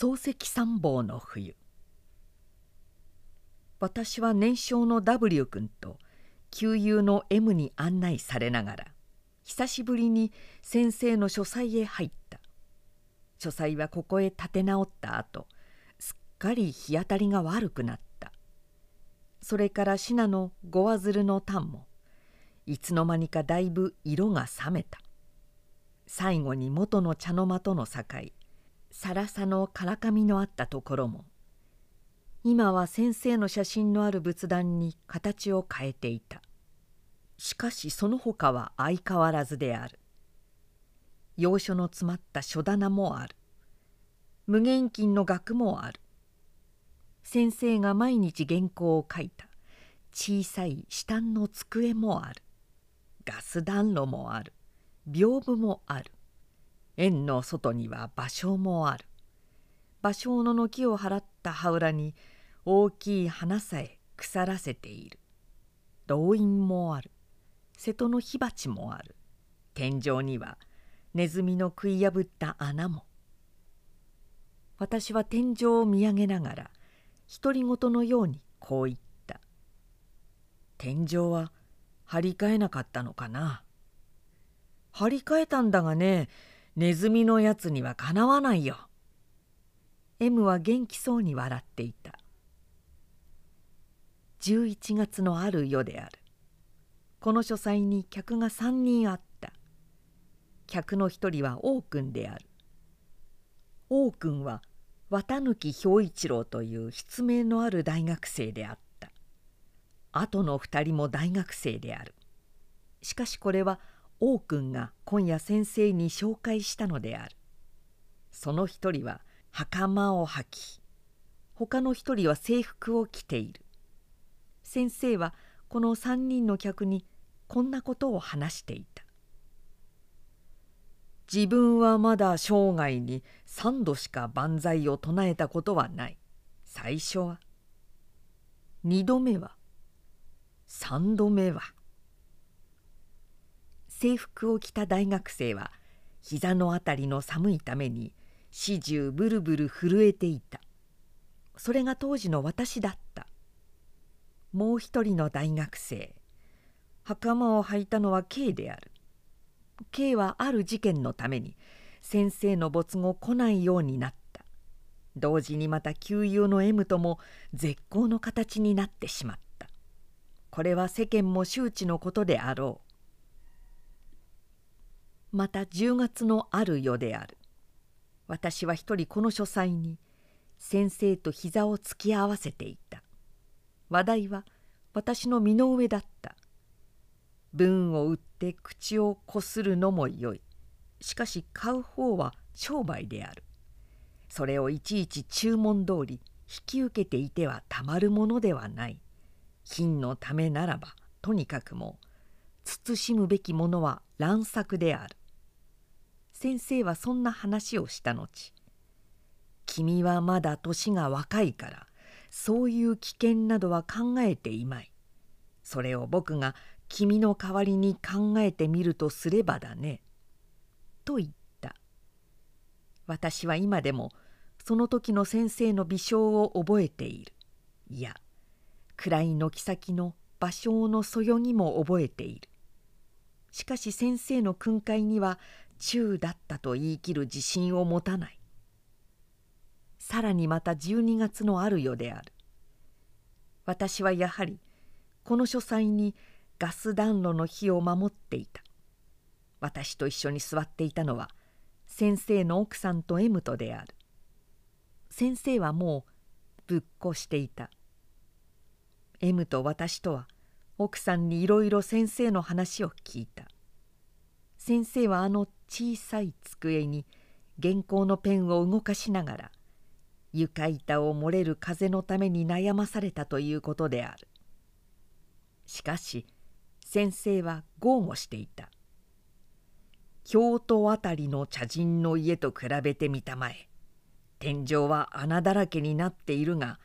漱石参謀の冬。私は年少の W 君と旧友の M に案内されながら久しぶりに先生の書斎へ入った。書斎はここへ立て直った後すっかり日当たりが悪くなった。それからシナのゴワズルのタンもいつの間にかだいぶ色が冷めた。最後に元の茶の間との境。さらさのからかみのあったところも。今は先生の写真のある仏壇に形を変えていた。しかしその他は相変わらずである。要所の詰まった書棚もある。無限金の額もある。先生が毎日原稿を書いた。小さい下の机もある。ガス暖炉もある。屏風もある。園の外には芭蕉もある。芭蕉の軒を払った羽裏に大きい花さえ腐らせている。動員もある。瀬戸の火鉢もある。天井にはネズミの食い破った穴も。私は天井を見上げながら独り言のようにこう言った「天井は張り替えなかったのかな？張り替えたんだがねネズミのやつにはかなわないよ。M は元気そうに笑っていた。11月のある夜である。この書斎に客が3人あった。客の一人は王君である。王君は綿貫兵一郎という筆名のある大学生であった。後の2人も大学生である。しかしこれは王君が今夜先生に紹介したのである。その一人は袴を履き他の一人は制服を着ている。先生はこの3人の客にこんなことを話していた。自分はまだ生涯に3度しか万歳を唱えたことはない。最初は。2度目は。3度目は。制服を着た大学生は膝のあたりの寒いために始終ブルブル震えていた。それが当時の私だった。もう一人の大学生。袴を履いたのは K である。K はある事件のために先生の没後来ないようになった。同時にまた旧友の M とも絶好の形になってしまった。これは世間も周知のことであろう。また10月のある夜である。私は一人この書斎に先生と膝を突き合わせていた。話題は私の身の上だった。文を売って口をこするのもよい。しかし買う方は商売である。それをいちいち注文通り引き受けていてはたまるものではない。金のためならばとにかくも慎むべきものは乱作である。先生はそんな話をした後「君はまだ年が若いからそういう危険などは考えていまい」それを僕が君の代わりに考えてみるとすればだね。と言った。私は今でもその時の先生の微笑を覚えている。いや位の妃の芭蕉のそよぎも覚えている。しかし先生の訓戒には中だったと言い切る自信を持たない。さらにまた12月のある夜である。私はやはりこの書斎にガス暖炉の火を守っていた。私と一緒に座っていたのは先生の奥さんと M とである。先生はもうぶっこしていた。M と私とは奥さんにいろいろ先生の話を聞いた。先生はあの小さい机に原稿のペンを動かしながら床板を漏れる風のために悩まされたということである。しかし先生は豪語していた。京都あたりの茶人の家と比べてみたまえ天井は穴だらけになっているが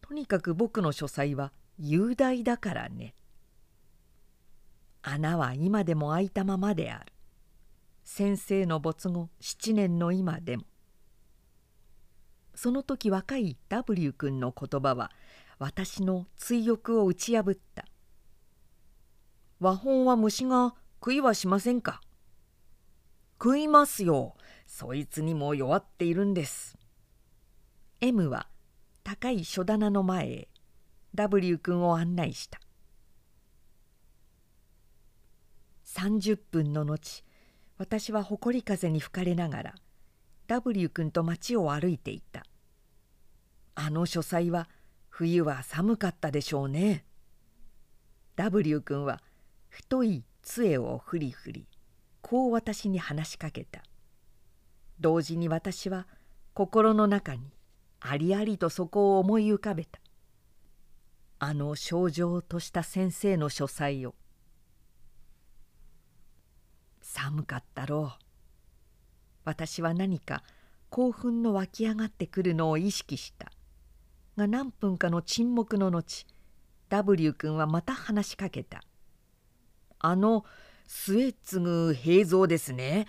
とにかく僕の書斎は雄大だからね。穴は今でも開いたままである。先生の没後7年の今でも。その時若い W 君の言葉は私の追憶を打ち破った「和本は虫が食いはしませんか?」「食いますよ。そいつにも弱っているんです。M は高い書棚の前へ。W 君を案内した。30分の後私は誇り風に吹かれながら W 君と街を歩いていた。あの書斎は冬は寒かったでしょうね。W 君は太い杖をふりふりこう私に話しかけた。同時に私は心の中にありありとそこを思い浮かべた。あの症状とした先生の書斎を寒かったろう。私は何か興奮の湧き上がってくるのを意識した。が何分かの沈黙の後 W 君はまた話しかけた「あの末継平蔵ですね。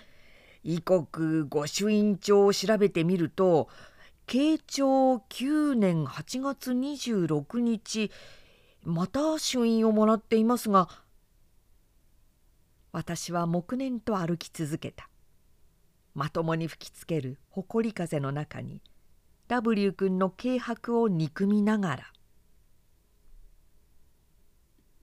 異国御朱印帳を調べてみると慶長9年8月26日また朱印をもらっていますが私は黙念と歩き続けた。まともに吹きつける誇り風の中に W 君の軽薄を憎みながら